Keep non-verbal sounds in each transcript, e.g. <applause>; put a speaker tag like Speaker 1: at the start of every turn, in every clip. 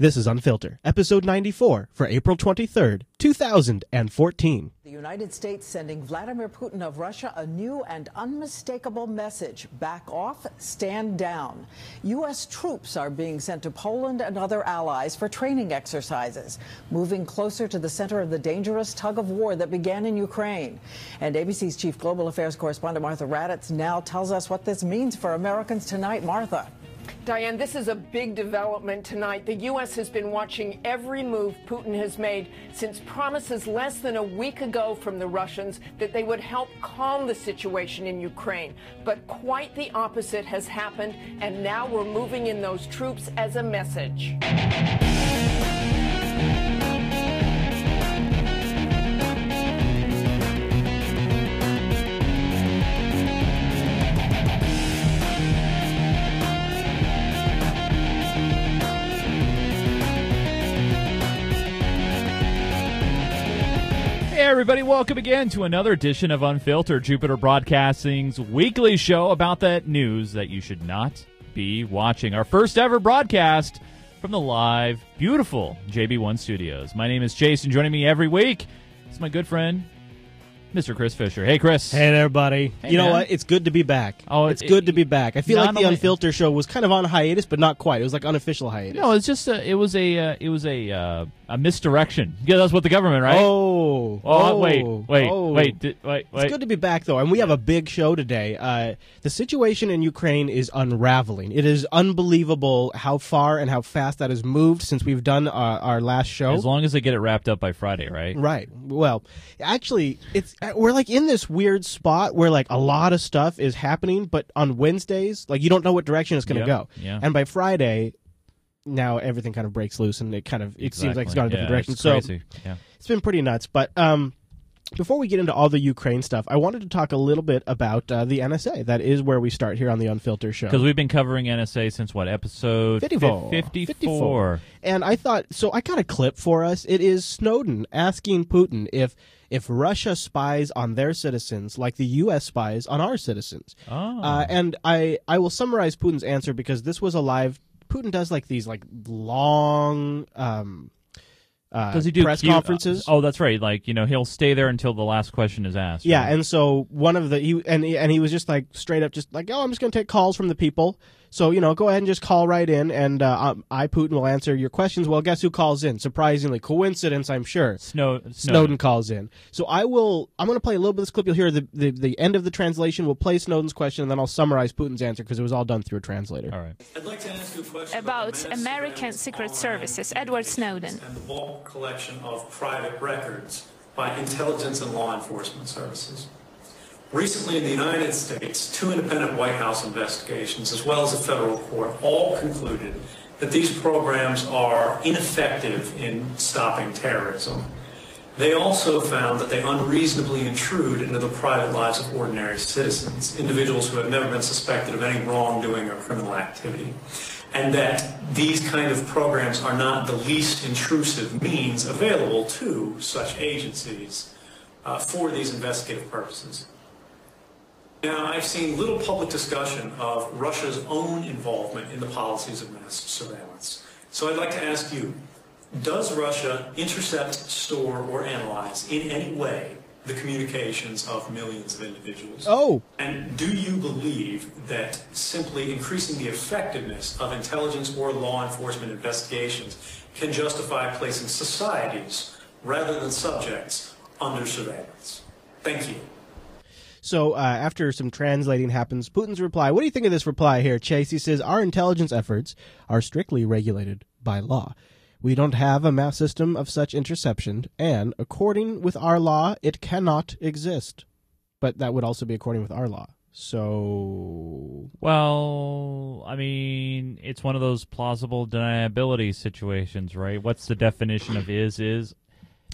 Speaker 1: This is Unfilter, episode 94 for April 23rd, 2014.
Speaker 2: The United States sending Vladimir Putin of Russia a new and unmistakable message back off, stand down. U.S. troops are being sent to Poland and other allies for training exercises, moving closer to the center of the dangerous tug of war that began in Ukraine. And ABC's chief global affairs correspondent Martha Raddatz now tells us what this means for Americans tonight. Martha.
Speaker 3: Diane, this is a big development tonight. The U.S. has been watching every move Putin has made since promises less than a week ago from the Russians that they would help calm the situation in Ukraine. But quite the opposite has happened, and now we're moving in those troops as a message.
Speaker 4: Everybody, welcome again to another edition of Unfiltered, Jupiter Broadcasting's weekly show about that news that you should not be watching. Our first ever broadcast from the live, beautiful JB1 studios. My name is Jason. Joining me every week is my good friend, Mr. Chris Fisher. Hey, Chris.
Speaker 1: Hey there, buddy.
Speaker 4: Hey,
Speaker 1: you know what? It's good to be back.
Speaker 4: Oh,
Speaker 1: it's
Speaker 4: it-
Speaker 1: good to be back. I feel like the
Speaker 4: only-
Speaker 1: Unfilter show was kind of on hiatus, but not quite. It was like unofficial hiatus.
Speaker 4: No, it's just a, it was a uh, it was a uh, a misdirection. Yeah, that's what the government, right?
Speaker 1: Oh,
Speaker 4: Oh, wait, wait,
Speaker 1: oh.
Speaker 4: wait, wait, wait.
Speaker 1: It's good to be back, though, and we have a big show today. Uh, the situation in Ukraine is unraveling. It is unbelievable how far and how fast that has moved since we've done uh, our last show.
Speaker 4: As long as they get it wrapped up by Friday, right?
Speaker 1: Right. Well, actually, it's we're like in this weird spot where like a lot of stuff is happening, but on Wednesdays, like you don't know what direction it's going to
Speaker 4: Yep,
Speaker 1: go.
Speaker 4: yeah.
Speaker 1: And by Friday, now everything kind of breaks loose, and it kind of it seems like it's gone a different
Speaker 4: Yeah,
Speaker 1: direction.
Speaker 4: it's
Speaker 1: so.
Speaker 4: Yeah.
Speaker 1: it's been pretty nuts. But um, before we get into all the Ukraine stuff, I wanted to talk a little bit about uh, the NSA. That is where we start here on the Unfiltered show.
Speaker 4: Because we've been covering NSA since what episode
Speaker 1: 54.
Speaker 4: 54.
Speaker 1: And I thought so. I got a clip for us. It is Snowden asking Putin if if Russia spies on their citizens like the U.S. spies on our citizens.
Speaker 4: Oh.
Speaker 1: Uh, and I I will summarize Putin's answer because this was a live. Putin does like these like long um, uh,
Speaker 4: Does he do
Speaker 1: press
Speaker 4: Q-
Speaker 1: conferences?
Speaker 4: Oh, that's right. Like you know, he'll stay there until the last question is asked.
Speaker 1: Yeah,
Speaker 4: right?
Speaker 1: and so one of the he and he, and he was just like straight up, just like, oh, I'm just going to take calls from the people. So you know, go ahead and just call right in, and uh, I Putin will answer your questions. Well, guess who calls in? Surprisingly, coincidence, I'm sure.
Speaker 4: Snow, Snowden.
Speaker 1: Snowden calls in. So I will. I'm going to play a little bit of this clip. You'll hear the, the the end of the translation. We'll play Snowden's question, and then I'll summarize Putin's answer because it was all done through a translator.
Speaker 4: All right.
Speaker 5: I'd like to ask you a question
Speaker 6: about
Speaker 5: the mass
Speaker 6: American Secret Services, Edward Snowden.
Speaker 5: and the bulk collection of private records by intelligence and law enforcement services. Recently in the United States, two independent White House investigations, as well as a federal court, all concluded that these programs are ineffective in stopping terrorism. They also found that they unreasonably intrude into the private lives of ordinary citizens, individuals who have never been suspected of any wrongdoing or criminal activity, and that these kind of programs are not the least intrusive means available to such agencies uh, for these investigative purposes. Now, I've seen little public discussion of Russia's own involvement in the policies of mass surveillance. So I'd like to ask you, does Russia intercept, store, or analyze in any way the communications of millions of individuals?
Speaker 1: Oh,
Speaker 5: And do you believe that simply increasing the effectiveness of intelligence or law enforcement investigations can justify placing societies rather than subjects under surveillance? Thank you.
Speaker 1: So uh, after some translating happens, Putin's reply. What do you think of this reply here, Chase? He says our intelligence efforts are strictly regulated by law. We don't have a mass system of such interception, and according with our law, it cannot exist. But that would also be according with our law. So
Speaker 4: Well, I mean, it's one of those plausible deniability situations, right? What's the definition of is is?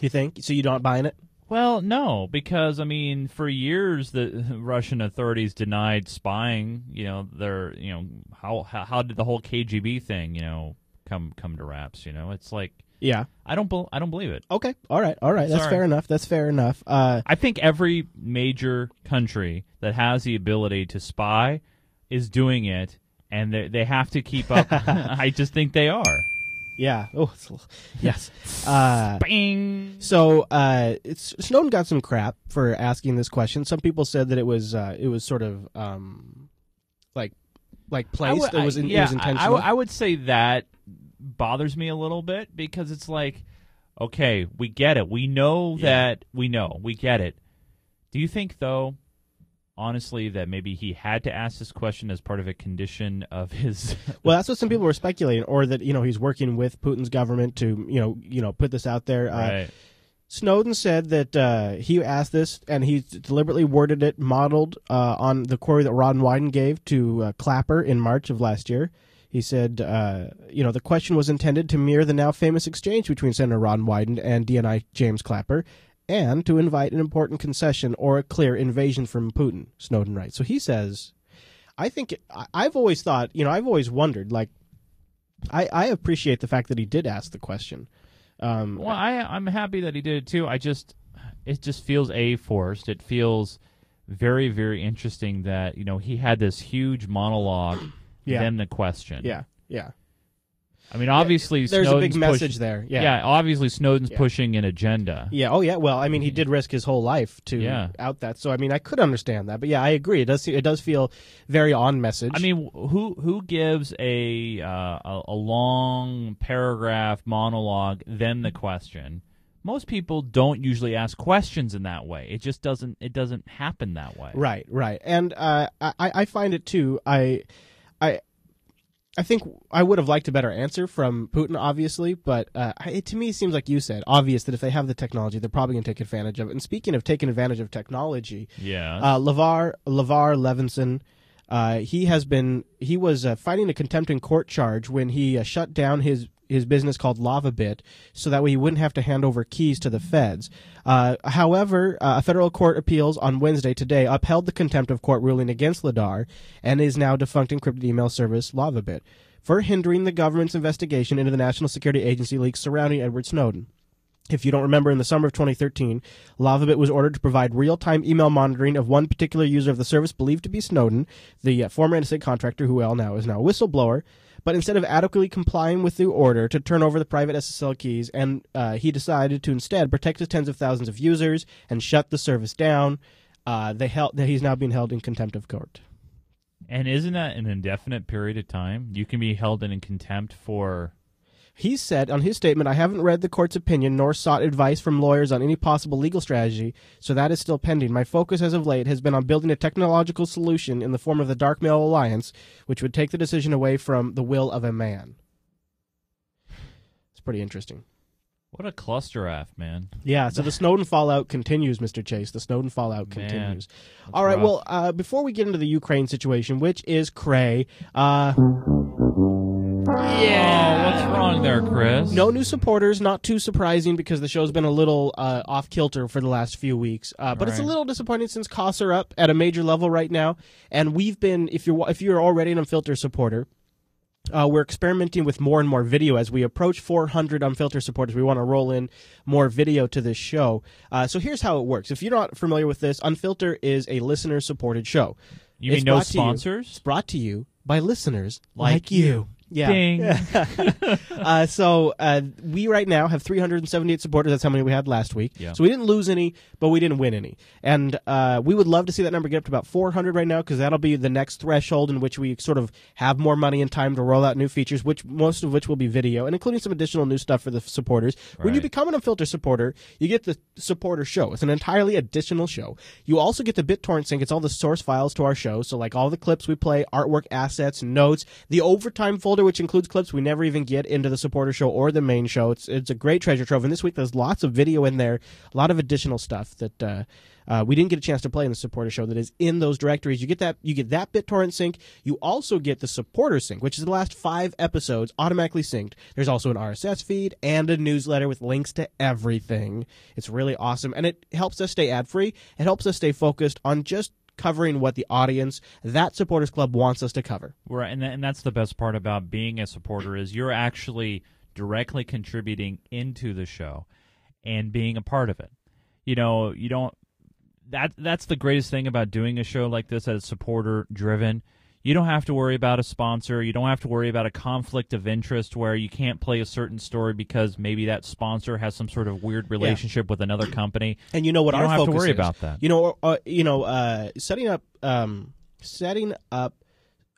Speaker 1: you think? So you're not buying it?
Speaker 4: Well, no, because I mean, for years the <laughs> Russian authorities denied spying. You know, their you know how how, how did the whole KGB thing you know come come to wraps? You know, it's like
Speaker 1: Yeah.
Speaker 4: I don't bel I don't believe it.
Speaker 1: Okay. All right. All right. That's
Speaker 4: Sorry.
Speaker 1: fair enough. That's fair enough. Uh,
Speaker 4: I think every major country that has the ability to spy is doing it, and they they have to keep up. <laughs> <laughs> I just think they are.
Speaker 1: Yeah. Oh, it's a little- yes. <laughs> Uh,
Speaker 4: Bing.
Speaker 1: so uh, it's Snowden got some crap for asking this question. Some people said that it was uh, it was sort of um, like like placed.
Speaker 4: would-
Speaker 1: it was in,
Speaker 4: I,
Speaker 1: it was intentional.
Speaker 4: I, I would say that bothers me a little bit because it's like, okay, we get it. We know
Speaker 1: Yeah.
Speaker 4: that we know. We get it. Do you think though, honestly, that maybe he had to ask this question as part of a condition of his? <laughs>
Speaker 1: well, that's what some people were speculating, or that you know he's working with Putin's government to you know you know put this out there. Uh. Snowden said that uh, he asked this, and he deliberately worded it modeled uh, on the query that Ron Wyden gave to uh, Clapper in March of last year. He said, uh, you know, the question was intended to mirror the now famous exchange between Senator Ron Wyden and DNI James Clapper, and to invite an important concession or a clear invasion from Putin, Snowden writes. So he says, I think, I've always thought, you know, I've always wondered, like, I, I appreciate the fact that he did ask the question. Um,
Speaker 4: Well, I I'm happy that he did it too. I just it just feels a forced. It feels very very interesting that you know he had this huge monologue,
Speaker 1: Yeah.
Speaker 4: then the question.
Speaker 1: yeah, yeah.
Speaker 4: I mean, obviously,
Speaker 1: There's a
Speaker 4: Snowden's
Speaker 1: big
Speaker 4: push-
Speaker 1: message there. Yeah.
Speaker 4: Yeah. obviously Snowden's
Speaker 1: Yeah.
Speaker 4: pushing an agenda.
Speaker 1: Yeah. Oh, yeah. Well, I mean, he did risk his whole life to
Speaker 4: Yeah.
Speaker 1: out that. So, I mean, I could understand that. But yeah, I agree. It does. It does feel very on message.
Speaker 4: I mean, who who gives a uh, a, a long paragraph monologue then the question? Most people don't usually ask questions in that way. It just doesn't it doesn't happen that way.
Speaker 1: right, right. And uh, I, I find it too. I, I, I think I would have liked a better answer from Putin, obviously. But uh, it to me seems like you said obvious that if they have the technology, they're probably going to take advantage of it. And speaking of taking advantage of technology,
Speaker 4: Yeah.
Speaker 1: Uh, Ladar Ladar Levison, uh, he has been he was uh, fighting a contempt in court charge when he uh, shut down his his business called LavaBit, so that way he wouldn't have to hand over keys to the feds. Uh, however, uh, a federal court appeals on Wednesday today upheld the contempt of court ruling against Ladar and is now defunct encrypted email service LavaBit for hindering the government's investigation into the National Security Agency leaks surrounding Edward Snowden. If you don't remember, in the summer of 2013, LavaBit was ordered to provide real-time email monitoring of one particular user of the service believed to be Snowden, the uh, former NSA contractor who well now is now a whistleblower. But instead of adequately complying with the order to turn over the private SSL keys, and uh, he decided to instead protect his tens of thousands of users and shut the service down. Uh, they held that he's now being held in contempt of court.
Speaker 4: And isn't that an indefinite period of time? You can be held in contempt for.
Speaker 1: He said on his statement, I haven't read the court's opinion nor sought advice from lawyers on any possible legal strategy, so that is still pending. My focus as of late has been on building a technological solution in the form of the Dark Mail Alliance, which would take the decision away from the will of a man. It's pretty interesting.
Speaker 4: What a cluster F, man.
Speaker 1: Yeah, so the <laughs> Snowden fallout continues, Mr. Chase. The Snowden fallout
Speaker 4: Man,
Speaker 1: continues. All right,
Speaker 4: rough.
Speaker 1: well, uh, before we get into the Ukraine situation, which is cray, uh,
Speaker 4: Oh, what's wrong there, Chris?
Speaker 1: No new supporters, not too surprising because the show's been a little uh, off kilter for the last few weeks. Uh, but it's a little disappointing since costs are up at a major level right now, and we've been if you're if you're already an unfiltered supporter. Uh, we're experimenting with more and more video as we approach 400 unfiltered supporters. We want to roll in more video to this show. Uh, so here's how it works. If you're not familiar with this, Unfilter is a listener supported show.
Speaker 4: You
Speaker 1: It's
Speaker 4: mean no
Speaker 1: you-
Speaker 4: sponsors?
Speaker 1: It's brought to you by listeners
Speaker 4: Like
Speaker 1: like, you. Yeah.
Speaker 4: Ding. <laughs>
Speaker 1: uh, so uh, we right now have 378 supporters. That's how many we had last week.
Speaker 4: Yeah.
Speaker 1: So we didn't lose any, but we didn't win any. And uh, we would love to see that number get up to about 400 right now because that'll be the next threshold in which we sort of have more money and time to roll out new features, which most of which will be video and including some additional new stuff for the supporters. When you become an unfiltered supporter, you get the supporter show. It's an entirely additional show. You also get the BitTorrent sync. It's all the source files to our show. So like all the clips we play, artwork, assets, notes, the overtime folder, which includes clips we never even get into the supporter show or the main show. It's it's a great treasure trove. And this week there's lots of video in there, a lot of additional stuff that. Uh, uh, we didn't get a chance to play in the supporter show that is in those directories. You get that you get that BitTorrent sync. You also get the supporter sync, which is the last five episodes automatically synced. There's also an RSS feed and a newsletter with links to everything. It's really awesome, and it helps us stay ad free. It helps us stay focused on just covering what the audience that supporters club wants us to cover.
Speaker 4: Right, and, and that's the best part about being a supporter is you're actually directly contributing into the show and being a part of it. You know, you don't that that's the greatest thing about doing a show like this is supporter driven. You don't have to worry about a sponsor. You don't have to worry about a conflict of interest where you can't play a certain story because maybe that sponsor has some sort of weird relationship with another company.
Speaker 1: And you know what
Speaker 4: You
Speaker 1: our
Speaker 4: don't have to worry
Speaker 1: is.
Speaker 4: about that.
Speaker 1: You know, uh, you know, uh, setting up, um, setting up,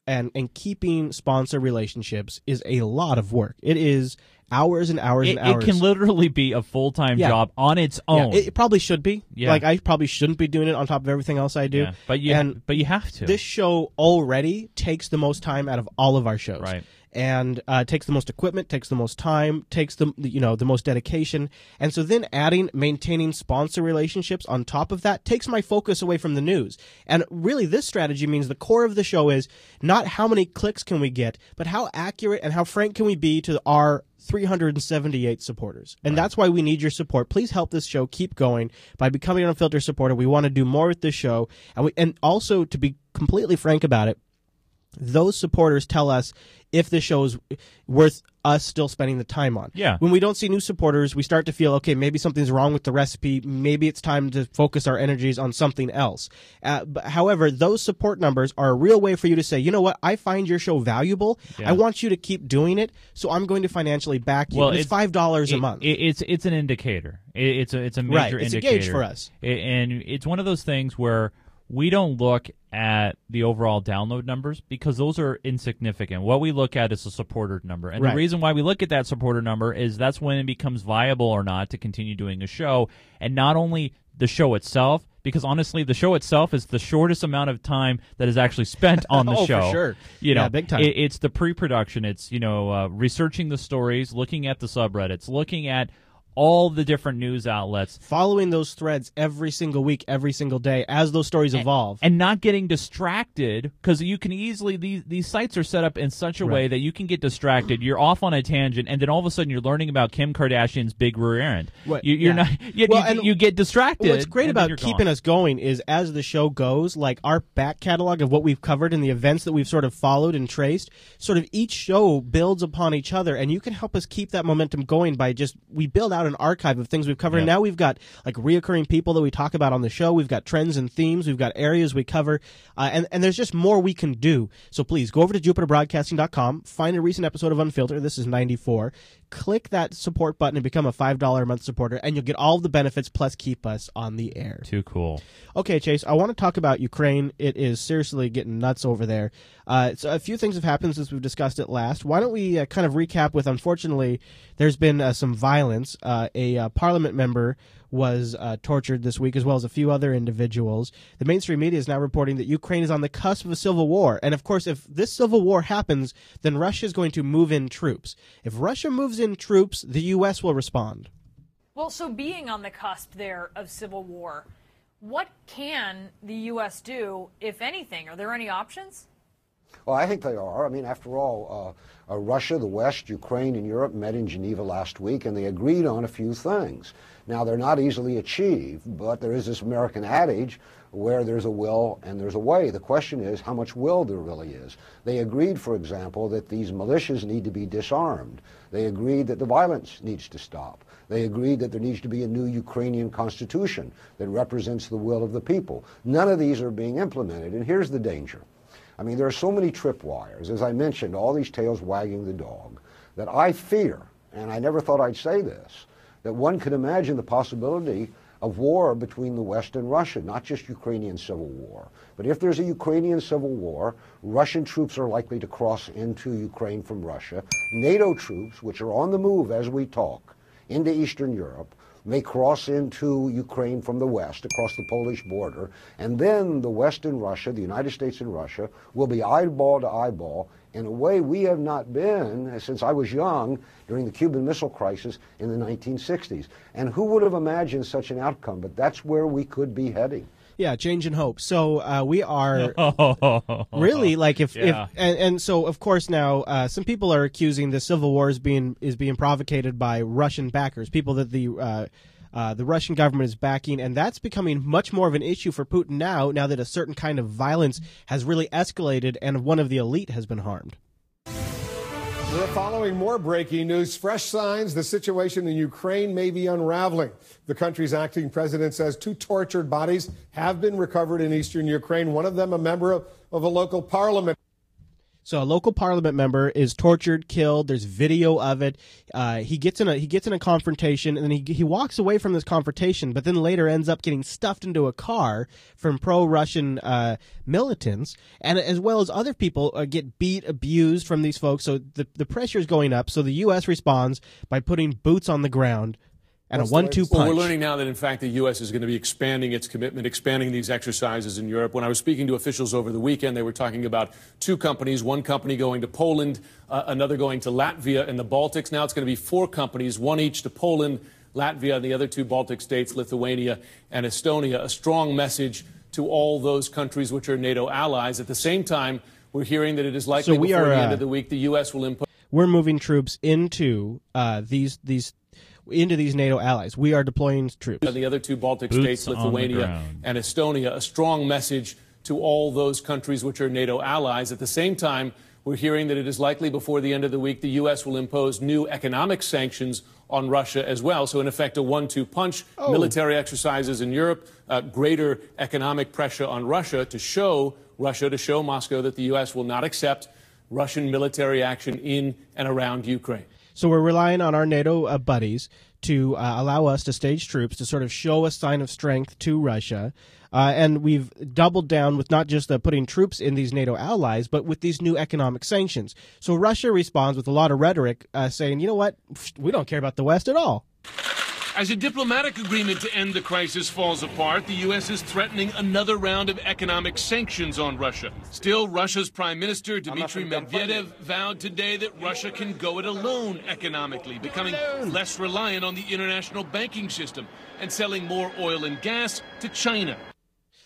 Speaker 1: and and keeping sponsor relationships is a lot of work. It is hours and hours
Speaker 4: It,
Speaker 1: and hours.
Speaker 4: it can literally be a full time
Speaker 1: Yeah.
Speaker 4: job on its
Speaker 1: Yeah,
Speaker 4: own.
Speaker 1: it, it probably should be.
Speaker 4: Yeah.
Speaker 1: Like I probably shouldn't be doing it on top of everything else I do.
Speaker 4: Yeah, but you
Speaker 1: and
Speaker 4: but you have to.
Speaker 1: this show already takes the most time out of all of our shows.
Speaker 4: Right.
Speaker 1: And uh, takes the most equipment, takes the most time, takes the you know the most dedication, and so then adding maintaining sponsor relationships on top of that takes my focus away from the news. And really, this strategy means the core of the show is not how many clicks can we get, but how accurate and how frank can we be to our 378 supporters. And that's why we need your support. Please help this show keep going by becoming an unfiltered supporter. We want to do more with this show. And we, and also to be completely frank about it, those supporters tell us if the show is worth us still spending the time on.
Speaker 4: Yeah.
Speaker 1: When we don't see new supporters, we start to feel okay. Maybe something's wrong with the recipe. Maybe it's time to focus our energies on something else. Uh, but however, those support numbers are a real way for you to say, you know what, I find your show valuable.
Speaker 4: Yeah.
Speaker 1: I want you to keep doing it, so I'm going to financially back you.
Speaker 4: Well,
Speaker 1: And it's, five dollars a
Speaker 4: it-
Speaker 1: month.
Speaker 4: it- it's it's an indicator. It, it's a it's a major Right,
Speaker 1: it's a gauge for us.
Speaker 4: And it's one of those things where we don't look at the overall download numbers because those are insignificant. What we look at is the supporter number, and
Speaker 1: Right.
Speaker 4: the reason why we look at that supporter number is that's when it becomes viable or not to continue doing a show, and not only the show itself. Because honestly, the show itself is the shortest amount of time that is actually spent on <laughs> the
Speaker 1: Oh, for
Speaker 4: show.
Speaker 1: sure.
Speaker 4: You know,
Speaker 1: Yeah, big time.
Speaker 4: it- it's the pre-production. It's you know uh, researching the stories, looking at the subreddits, looking at all the different news outlets,
Speaker 1: Following those threads every single week, every single day, as those stories evolve.
Speaker 4: and not getting distracted because you can easily these these sites are set up in such a way that you can get distracted. You're off on a tangent, and then all of a sudden you're learning about Kim Kardashian's big rear end.
Speaker 1: What-
Speaker 4: You, you're
Speaker 1: yeah.
Speaker 4: not. <laughs> You,
Speaker 1: Well,
Speaker 4: you,
Speaker 1: and
Speaker 4: you get distracted.
Speaker 1: What's great about keeping
Speaker 4: gone.
Speaker 1: us going is as the show goes, like our back catalog of what we've covered and the events that we've sort of followed and traced, sort of each show builds upon each other, and you can help us keep that momentum going by just we build out an archive of things we've covered.
Speaker 4: Yeah.
Speaker 1: now we've got like reoccurring people that we talk about on the show. We've got trends and themes. We've got areas we cover, uh, and and there's just more we can do. So please go over to JupiterBroadcasting.com, find a recent episode of Unfiltered. This is 94. Click that support button and become a five dollar a month supporter, and you'll get all of the benefits plus keep us on the air.
Speaker 4: Too cool.
Speaker 1: Okay, Chase, I want to talk about Ukraine. It is seriously getting nuts over there. Uh, so a few things have happened since we've discussed it last. Why don't we uh, kind of recap with, unfortunately, there's been uh, some violence. Uh, a uh, parliament member was uh, tortured this week, as well as a few other individuals. The mainstream media is now reporting that Ukraine is on the cusp of a civil war. And of course, if this civil war happens, then Russia is going to move in troops. If Russia moves in troops, the U.S. will respond.
Speaker 6: Well, so being on the cusp there of civil war, what can the U.S. do, if anything? Are there any options?
Speaker 7: Well, I think they are. I mean, after all, uh, uh, Russia, the West, Ukraine, and Europe met in Geneva last week, and they agreed on a few things. Now, they're not easily achieved, but there is this American adage where there's a will and there's a way. The question is how much will there really is. They agreed, for example, that these militias need to be disarmed. They agreed that the violence needs to stop. They agreed that there needs to be a new Ukrainian constitution that represents the will of the people. None of these are being implemented, and here's the danger. I mean, there are so many tripwires, as I mentioned, all these tails wagging the dog, that I fear, and I never thought I'd say this, that one could imagine the possibility of war between the West and Russia, not just Ukrainian civil war. But if there's a Ukrainian civil war, Russian troops are likely to cross into Ukraine from Russia. NATO troops, which are on the move as we talk, into Eastern Europe, may cross into Ukraine from the west, across the Polish border, and then the West and Russia, the United States and Russia, will be eyeball to eyeball in a way we have not been since I was young during the Cuban Missile Crisis in the 1960s. And who would have imagined such an outcome? But that's where we could be heading.
Speaker 1: Yeah, change and hope. So uh, we are <laughs>
Speaker 4: Oh,
Speaker 1: really like if,
Speaker 4: Yeah.
Speaker 1: if and, and so of course now uh, some people are accusing the civil war is being is being provocated by Russian backers, people that the uh, uh, the Russian government is backing, and that's becoming much more of an issue for Putin now. Now that a certain kind of violence has really escalated, and one of the elite has been harmed.
Speaker 8: We're following more breaking news. Fresh signs the situation in Ukraine may be unraveling. The country's acting president says two tortured bodies have been recovered in eastern Ukraine, one of them a member of, of a local parliament.
Speaker 1: So a local parliament member is tortured, killed. There's video of it. Uh, he gets in a he gets in a confrontation, and then he he walks away from this confrontation, but then later ends up getting stuffed into a car from pro-Russian uh, militants, and as well as other people uh, get beat, abused from these folks. So the the pressure is going up. So the U.S. responds by putting boots on the ground and
Speaker 8: What's
Speaker 1: a one-two punch.
Speaker 9: Well, we're learning now that, in fact, the U.S. is going to be expanding its commitment, expanding these exercises in Europe. When I was speaking to officials over the weekend, they were talking about two companies, one company going to Poland, uh, another going to Latvia and the Baltics. Now it's going to be four companies, one each to Poland, Latvia, and the other two Baltic states, Lithuania and Estonia. A strong message to all those countries which are NATO allies. At the same time, we're hearing that it is likely
Speaker 1: So we
Speaker 9: before
Speaker 1: are,
Speaker 9: the end
Speaker 1: uh,
Speaker 9: of the week the U.S. will impose.
Speaker 1: we're moving troops into uh, these these into these NATO allies. We are deploying troops.
Speaker 9: and the other two Baltic
Speaker 4: Boots
Speaker 9: states, Lithuania and Estonia, a strong message to all those countries which are NATO allies. At the same time, we're hearing that it is likely before the end of the week the U.S. will impose new economic sanctions on Russia as well. So, in effect, a one two punch military exercises in Europe, uh, greater economic pressure on Russia to show Russia, to show Moscow that the U.S. will not accept Russian military action in and around Ukraine.
Speaker 1: So we're relying on our NATO uh, buddies to uh, allow us to stage troops to sort of show a sign of strength to Russia. Uh, and we've doubled down with not just uh, putting troops in these NATO allies, but with these new economic sanctions. So Russia responds with a lot of rhetoric uh, saying, you know what, we don't care about the West at all.
Speaker 9: As a diplomatic agreement to end the crisis falls apart, the U.S. is threatening another round of economic sanctions on Russia. Still, Russia's Prime Minister Dmitry Medvedev vowed today that Russia can go it alone economically, becoming less reliant on the international banking system and selling more oil and gas to China.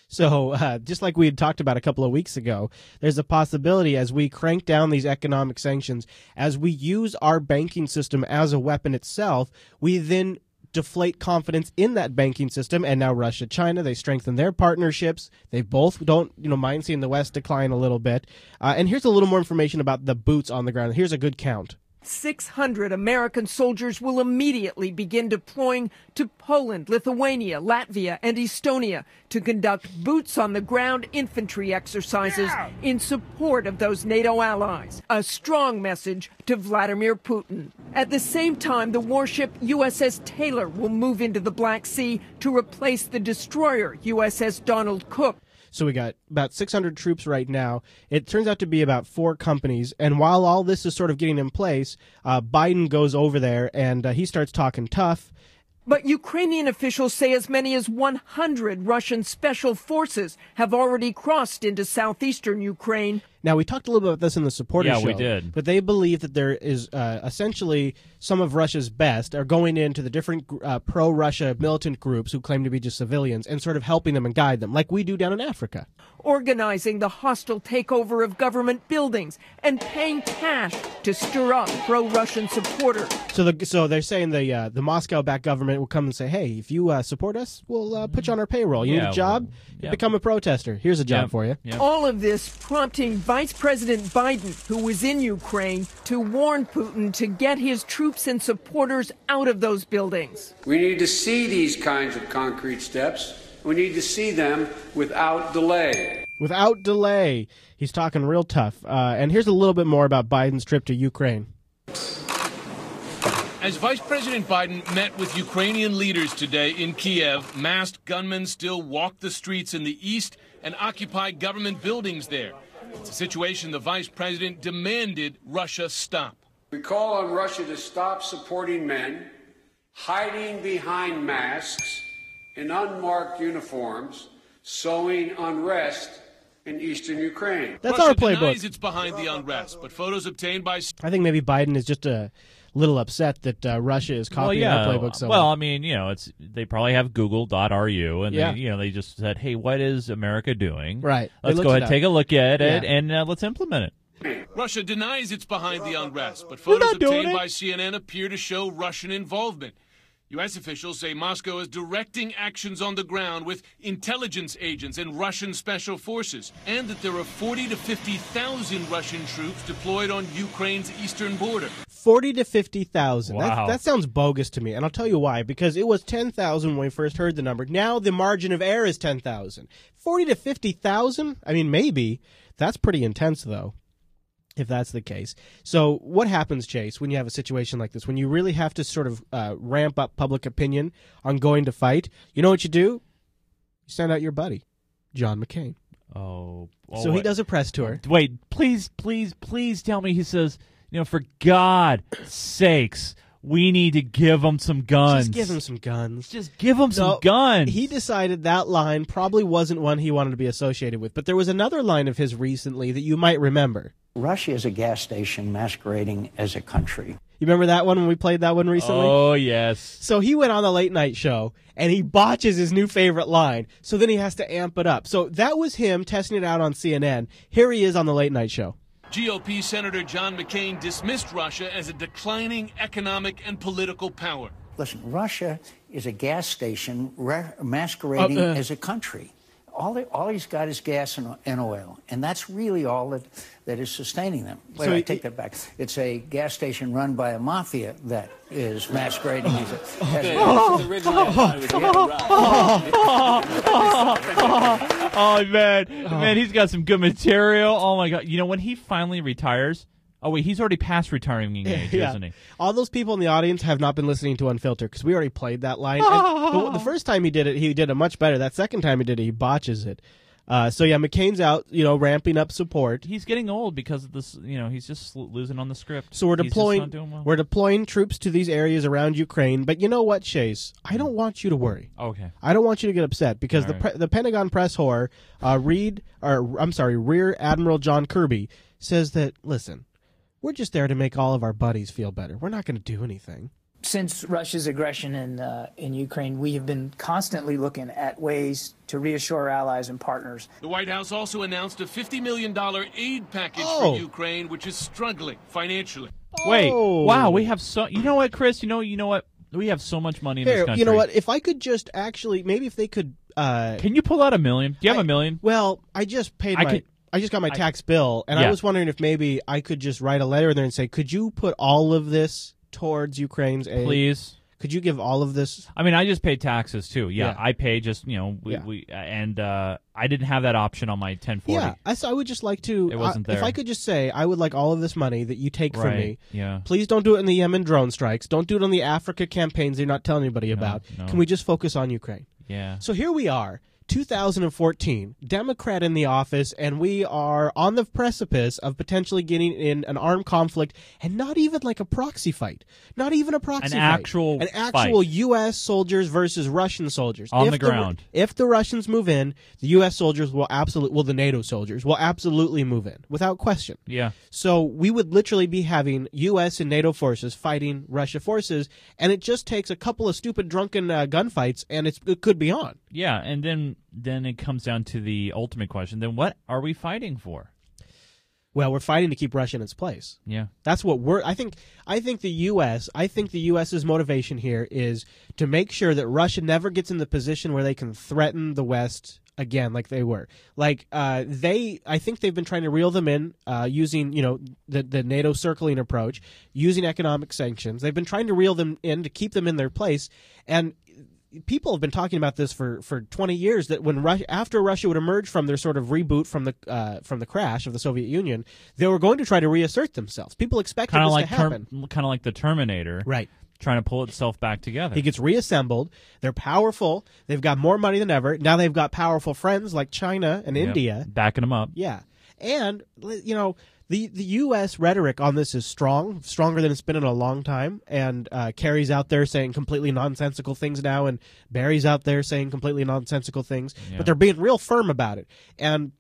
Speaker 1: So, uh, just like we had talked about a couple of weeks ago, there's a possibility as we crank down these economic sanctions, as we use our banking system as a weapon itself, we then deflate confidence in that banking system. And now Russia, China, they strengthen their partnerships. They both don't, you know, mind seeing the West decline a little bit. Uh, and here's a little more information about the boots on the ground. Here's a good count.
Speaker 3: 600 American soldiers will immediately begin deploying to Poland, Lithuania, Latvia, and Estonia to conduct boots on the ground infantry exercises in support of those NATO allies. A strong message to Vladimir Putin. At the same time, the warship USS Taylor will move into the Black Sea to replace the destroyer USS Donald Cook.
Speaker 1: So we got about 600 troops right now. It turns out to be about four companies. And while all this is sort of getting in place, uh, Biden goes over there and uh, he starts talking tough.
Speaker 3: But Ukrainian officials say as many as 100 Russian special forces have already crossed into southeastern Ukraine.
Speaker 1: Now we talked a little bit about this in the supporter
Speaker 4: Yeah,
Speaker 1: show.
Speaker 4: we did.
Speaker 1: But they believe that there is uh, essentially some of Russia's best are going into the different uh, pro-Russia militant groups who claim to be just civilians and sort of helping them and guide them, like we do down in Africa.
Speaker 3: organizing the hostile takeover of government buildings and paying cash to stir up pro-Russian supporters.
Speaker 1: So the so they're saying the uh, the Moscow-backed government will come and say, hey, if you uh, support us, we'll uh, put you on our payroll. You
Speaker 4: Yeah,
Speaker 1: need a job,
Speaker 4: well, yeah.
Speaker 1: become a protester. Here's a job
Speaker 4: Yep.
Speaker 1: for you.
Speaker 4: Yep.
Speaker 3: All of this prompting Vice President Biden, who was in Ukraine, to warn Putin to get his troops and supporters out of those buildings.
Speaker 10: We need to see these kinds of concrete steps. We need to see them without delay.
Speaker 1: Without delay, he's talking real tough. Uh, and here's a little bit more about Biden's trip to Ukraine.
Speaker 9: As Vice President Biden met with Ukrainian leaders today in Kiev, masked gunmen still walk the streets in the east and occupy government buildings there. It's a situation the vice president demanded Russia stop.
Speaker 10: We call on Russia to stop supporting men hiding behind masks in unmarked uniforms, sowing unrest in eastern Ukraine.
Speaker 1: That's
Speaker 9: Russia
Speaker 1: our playbook.
Speaker 9: denies it's behind the unrest, but photos obtained by
Speaker 1: I think maybe Biden is just a little upset that uh, Russia is
Speaker 4: Well,
Speaker 1: copying
Speaker 4: yeah.
Speaker 1: our playbook. So
Speaker 4: well, I mean, you know, it's they probably have Google.ru, and
Speaker 1: Yeah.
Speaker 4: they, you know, they just said, "Hey, what is America doing?
Speaker 1: Right.
Speaker 4: Let's go ahead, take a look at it,
Speaker 1: Yeah.
Speaker 4: and uh, let's implement it."
Speaker 9: Russia denies it's behind the unrest, but photos obtained
Speaker 1: it.
Speaker 9: by CNN appear to show Russian involvement. U.S. officials say Moscow is directing actions on the ground with intelligence agents and Russian special forces, and that there are 40 to 50,000 Russian troops deployed on Ukraine's eastern border.
Speaker 1: Forty to fifty thousand.
Speaker 4: Wow.
Speaker 1: That, that sounds bogus to me, and I'll tell you why. Because it was ten thousand when we first heard the number. Now the margin of error is ten thousand. Forty to fifty thousand. I mean, maybe that's pretty intense, though. if that's the case. So, what happens, Chase, when you have a situation like this? When you really have to sort of uh, ramp up public opinion on going to fight, you know what you do? You send out your buddy, John McCain.
Speaker 4: Oh, oh
Speaker 1: so he
Speaker 4: wait.
Speaker 1: does a press tour.
Speaker 4: Wait, please, please, please tell me he says, you know, for God sakes, we need to give him some guns.
Speaker 1: Just give him some guns.
Speaker 4: Just give him some
Speaker 1: No,
Speaker 4: guns.
Speaker 1: He decided that line probably wasn't one he wanted to be associated with, but there was another line of his recently that you might remember.
Speaker 11: Russia is a gas station masquerading as a country.
Speaker 1: You remember that one when we played that one recently?
Speaker 4: Oh yes.
Speaker 1: So he went on the late night show and he botches his new favorite line. So then he has to amp it up. So that was him testing it out on CNN. Here he is on the late night show.
Speaker 12: GOP Senator John McCain dismissed Russia as a declining economic and political power.
Speaker 11: Listen, Russia is a gas station re- masquerading
Speaker 12: Uh, uh.
Speaker 11: as a country. All, they, all he's got is gas and, and oil, and that's really all that, that is sustaining them. Wait,
Speaker 1: So
Speaker 11: I
Speaker 1: he-
Speaker 11: take that back. It's a gas station run by a mafia that is masquerading as a. <laughs> As a
Speaker 4: Oh, <laughs> oh man, man, he's got some good material. Oh my god, you know when he finally retires? Oh wait, he's already past retiring <laughs> age,
Speaker 1: Yeah.
Speaker 4: isn't he?
Speaker 1: All those people in the audience have not been listening to Unfiltered because we already played that line. And <laughs> the, the first time he did it, he did it much better. That second time he did it, he botches it. Uh, so yeah, McCain's out, you know, ramping up support.
Speaker 4: He's getting old because of this. You know, he's just losing on the script.
Speaker 1: So we're deploying
Speaker 4: well.
Speaker 1: we're deploying troops to these areas around Ukraine. But you know what, Chase? I don't want you to worry.
Speaker 4: Okay.
Speaker 1: I don't want you to get upset because the
Speaker 4: All
Speaker 1: pre- the Pentagon press whore, uh, Reed or I'm sorry, Rear Admiral John Kirby says that listen, we're just there to make all of our buddies feel better. We're not going to do anything.
Speaker 13: Since Russia's aggression in uh, in Ukraine, we have been constantly looking at ways to reassure our allies and partners.
Speaker 12: The White House also announced a $50 million aid package
Speaker 1: Oh.
Speaker 12: for Ukraine, which is struggling financially.
Speaker 4: Wait,
Speaker 1: Oh.
Speaker 4: wow, we have so. You know what, Chris? You know, you know what? We have so much money in
Speaker 1: Here,
Speaker 4: this country.
Speaker 1: you know what? If I could just actually, maybe if they could. Uh,
Speaker 4: Can you pull out a million? Do you have
Speaker 1: I-
Speaker 4: a million?
Speaker 1: Well, I just paid
Speaker 4: I
Speaker 1: my.
Speaker 4: could-
Speaker 1: I just got my tax bill, and I was wondering if maybe I could just write a letter in there and say, "Could you put all of this towards Ukraine's aid?
Speaker 4: Please.
Speaker 1: Could you give all of this?"
Speaker 4: I mean, I just pay taxes too. Yeah,
Speaker 1: Yeah.
Speaker 4: I pay just you know we,
Speaker 1: Yeah.
Speaker 4: we and uh, I didn't have that option on my 1040.
Speaker 1: Yeah, I, so I would just like to.
Speaker 4: It wasn't
Speaker 1: uh, If. I could just say, I would like all of this money that you take from me.
Speaker 4: yeah.
Speaker 1: Please don't do it in the Yemen drone strikes. Don't do it on the Africa campaigns you're not telling anybody about.
Speaker 4: no.
Speaker 1: Can we just focus on Ukraine?
Speaker 4: Yeah.
Speaker 1: So here we are, 2014, Democrat in the office, and we are on the precipice of potentially getting in an armed conflict, and not even like a proxy fight, not even a proxy
Speaker 4: An
Speaker 1: fight.
Speaker 4: actual
Speaker 1: an actual
Speaker 4: fight.
Speaker 1: U.S. soldiers versus Russian soldiers
Speaker 4: On
Speaker 1: If
Speaker 4: the ground.
Speaker 1: if the Russians move in, the U.S. soldiers will absolutely, well, the NATO soldiers will absolutely move in without question.
Speaker 4: Yeah.
Speaker 1: So we would literally be having U.S. and NATO forces fighting Russia forces, and it just takes a couple of stupid drunken uh, gunfights, and it's, it could be on.
Speaker 4: Yeah, and then then it comes down to the ultimate question: then what are we fighting for?
Speaker 1: Well, we're fighting to keep Russia in its place.
Speaker 4: Yeah.
Speaker 1: That's what we're. I think. I think the U.S. I think the U.S.'s motivation here is to make sure that Russia never gets in the position where they can threaten the West again, like they were. Like uh, they. I think they've been trying to reel them in uh, using, you know, the the NATO circling approach, using economic sanctions. They've been trying to reel them in to keep them in their place, and people have been talking about this for, for 20 years that when Russia, after Russia would emerge from their sort of reboot from the uh, from the crash of the Soviet Union, they were going to try to reassert themselves. People expected
Speaker 4: Kind of
Speaker 1: this
Speaker 4: like
Speaker 1: to happen.
Speaker 4: kind of like the Terminator,
Speaker 1: right?
Speaker 4: Trying to pull itself back together.
Speaker 1: He gets reassembled. They're powerful. They've got more money than ever. Now they've got powerful friends like China and
Speaker 4: Yep.
Speaker 1: India.
Speaker 4: backing them up.
Speaker 1: Yeah. And you know, the the US rhetoric on this is strong, stronger than it's been in a long time and uh, Kerry's out there saying completely nonsensical things now and Barry's out there saying completely nonsensical things,
Speaker 4: Yeah.
Speaker 1: but they're being real firm about it. And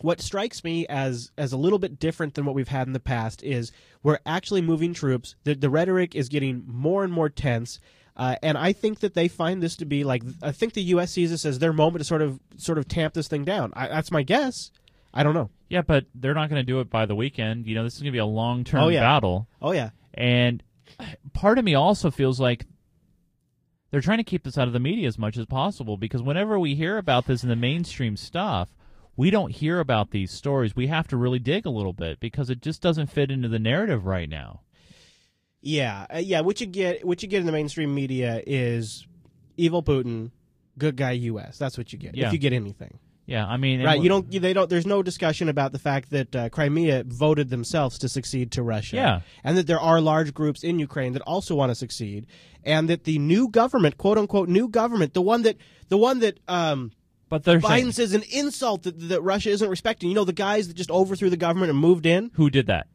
Speaker 1: what strikes me as as a little bit different than what we've had in the past is we're actually moving troops. The the rhetoric is getting more and more tense. Uh, and I think that they find this to be like I think the U.S. sees this as their moment to sort of sort of tamp this thing down. I, that's my guess. I don't know.
Speaker 4: Yeah, but they're not going to do it by the weekend. You know, this is going to be a long term
Speaker 1: Oh, yeah.
Speaker 4: battle.
Speaker 1: Oh yeah.
Speaker 4: And part of me also feels like they're trying to keep this out of the media as much as possible because whenever we hear about this in the mainstream stuff, we don't hear about these stories. We have to really dig a little bit because it just doesn't fit into the narrative right now.
Speaker 1: Yeah, uh, yeah. What you get, what you get in the mainstream media is evil Putin, good guy U.S. That's what you get
Speaker 4: Yeah.
Speaker 1: if you get anything.
Speaker 4: Yeah, I mean,
Speaker 1: right? You don't. They don't. There's no discussion about the fact that uh, Crimea voted themselves to succeed to Russia.
Speaker 4: Yeah.
Speaker 1: and that there are large groups in Ukraine that also want to succeed, and that the new government, quote unquote, new government, the one that the one that um,
Speaker 4: But
Speaker 1: Biden
Speaker 4: saying,
Speaker 1: says an insult that, that Russia isn't respecting. You know, the guys that just overthrew the government and moved in.
Speaker 4: who did that?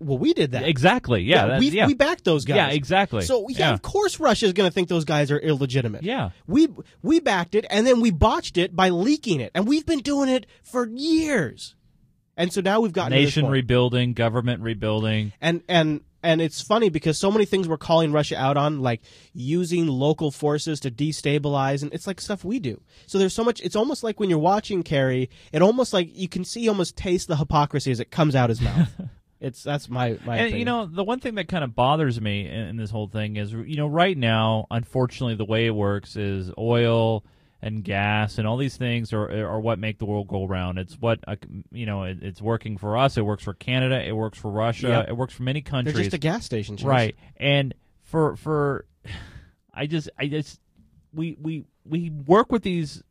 Speaker 1: Well, we did that.
Speaker 4: Exactly. Yeah. that's-
Speaker 1: we
Speaker 4: yeah.
Speaker 1: we backed those guys.
Speaker 4: Yeah, exactly.
Speaker 1: So yeah,
Speaker 4: Yeah.
Speaker 1: of course Russia's going to think those guys are illegitimate.
Speaker 4: Yeah.
Speaker 1: We we backed it and then we botched it by leaking it. And we've been doing it for years. And so now we've this
Speaker 4: Nation rebuilding, government rebuilding.
Speaker 1: and and and it's funny because so many things we're calling Russia out on, like using local forces to destabilize, and it's like stuff we do. So there's so much. It's almost like when you're watching Kerry, it almost like you can see, almost taste the hypocrisy as it comes out his mouth. <laughs> it's that's my my.
Speaker 4: And
Speaker 1: opinion.
Speaker 4: you know, the one thing that kind of bothers me in, in this whole thing is, you know, right now, unfortunately, the way it works is oil and gas and all these things are are what make the world go round. It's what uh, you know. It, it's working for us. It works for Canada. It works for Russia.
Speaker 1: Yeah.
Speaker 4: It works for many countries.
Speaker 1: they're just a gas station, Chase.
Speaker 4: right? And for for, <sighs> I just I just we we we work with these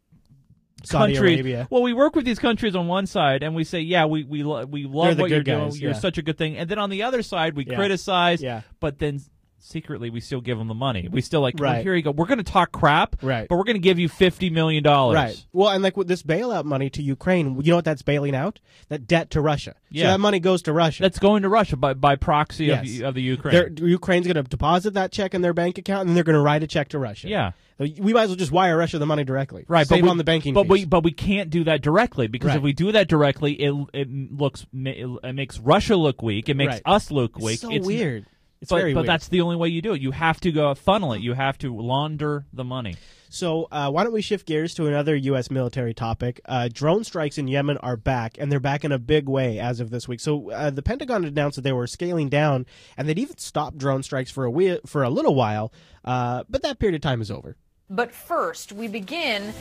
Speaker 1: Saudi
Speaker 4: countries.
Speaker 1: Arabia.
Speaker 4: Well, we work with these countries on one side, and we say, yeah, we we lo- we love
Speaker 1: the
Speaker 4: what you're
Speaker 1: good
Speaker 4: doing.
Speaker 1: guys,
Speaker 4: You're
Speaker 1: yeah.
Speaker 4: such a good thing. And then on the other side, we
Speaker 1: Yeah.
Speaker 4: criticize.
Speaker 1: Yeah.
Speaker 4: But then secretly, we still give them the money. We still like,
Speaker 1: Right.
Speaker 4: oh, here you go. We're going to talk crap,
Speaker 1: Right.
Speaker 4: But we're going to give you fifty million dollars,
Speaker 1: Right. Well, and like with this bailout money to Ukraine, you know what that's bailing out? That debt to Russia. So
Speaker 4: Yeah.
Speaker 1: that money goes to Russia.
Speaker 4: That's going to Russia by by proxy
Speaker 1: Yes.
Speaker 4: of, the- of the Ukraine.
Speaker 1: They're- Ukraine's going to deposit that check in their bank account, and then they're going to write a check to Russia.
Speaker 4: Yeah.
Speaker 1: We might as well just wire Russia the money directly.
Speaker 4: Right,
Speaker 1: Save
Speaker 4: but we,
Speaker 1: on the banking
Speaker 4: but
Speaker 1: fees.
Speaker 4: we but we can't do that directly because
Speaker 1: Right.
Speaker 4: if we do that directly, it it looks it makes Russia look weak. It makes
Speaker 1: Right.
Speaker 4: us look
Speaker 1: It's
Speaker 4: weak.
Speaker 1: so weird. It's
Speaker 4: but,
Speaker 1: very
Speaker 4: but
Speaker 1: weird.
Speaker 4: that's the only way you do it. You have to go funnel it. You have to launder the money.
Speaker 1: So uh, why don't we shift gears to another U.S. military topic? Uh, drone strikes in Yemen are back, and they're back in a big way as of this week. So uh, the Pentagon announced that they were scaling down, and they'd even stopped drone strikes for a wee- for a little while. Uh, but that period of time is over.
Speaker 6: But first, we begin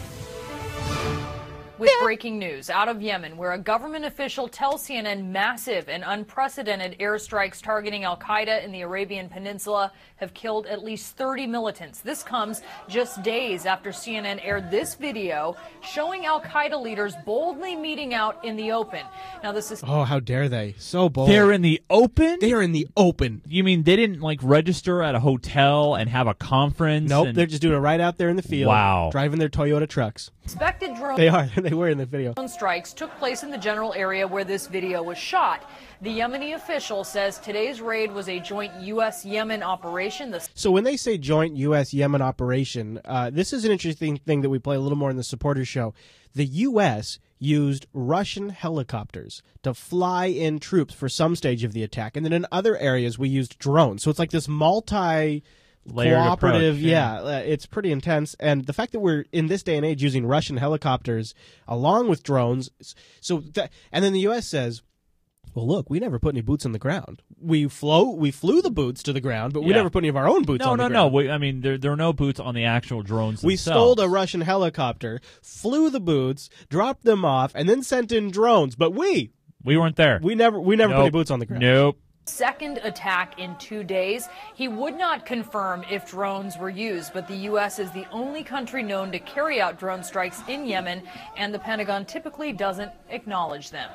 Speaker 6: with breaking news out of Yemen, where a government official tells CNN massive and unprecedented airstrikes targeting Al Qaeda in the Arabian Peninsula have killed at least 30 militants. This comes just days after CNN aired this video showing Al Qaeda leaders boldly meeting out in the open. Now, this is
Speaker 1: Oh, how dare they! So bold.
Speaker 4: They're in the open.
Speaker 1: They are in the open.
Speaker 4: You mean they didn't like register at a hotel and have a conference?
Speaker 1: Nope,
Speaker 4: and-
Speaker 1: they're just doing it right out there in the field.
Speaker 4: Wow.
Speaker 1: driving their Toyota trucks.
Speaker 6: suspected drone.
Speaker 1: They are. <laughs> they were in the video.
Speaker 6: Strikes took place in the general area where this video was shot. The Yemeni official says today's raid was a joint U.S. Yemen operation. The
Speaker 1: So when they say joint U.S. Yemen operation, uh, this is an interesting thing that we play a little more in the supporters show. The U.S. used Russian helicopters to fly in troops for some stage of the attack, and then in other areas we used drones. So it's like this multi.
Speaker 4: Layered
Speaker 1: cooperative,
Speaker 4: approach,
Speaker 1: yeah, uh, it's pretty intense. And the fact that we're in this day and age using Russian helicopters along with drones, so that, and then the U.S. says, well, look, we never put any boots on the ground. We flow, we flew the boots to the ground, but we
Speaker 4: Yeah.
Speaker 1: never put any of our own boots
Speaker 4: no,
Speaker 1: on
Speaker 4: no,
Speaker 1: the
Speaker 4: no. We, I mean, there there are no boots on the actual drones.
Speaker 1: We
Speaker 4: themselves.
Speaker 1: stole a Russian helicopter, flew the boots, dropped them off, and then sent in drones. But we,
Speaker 4: We weren't there.
Speaker 1: we never, we never put any boots on the ground.
Speaker 4: Nope.
Speaker 6: Second attack in two days. He would not confirm if drones were used, but the U.S. is the only country known to carry out drone strikes in Yemen, and the Pentagon typically doesn't acknowledge them.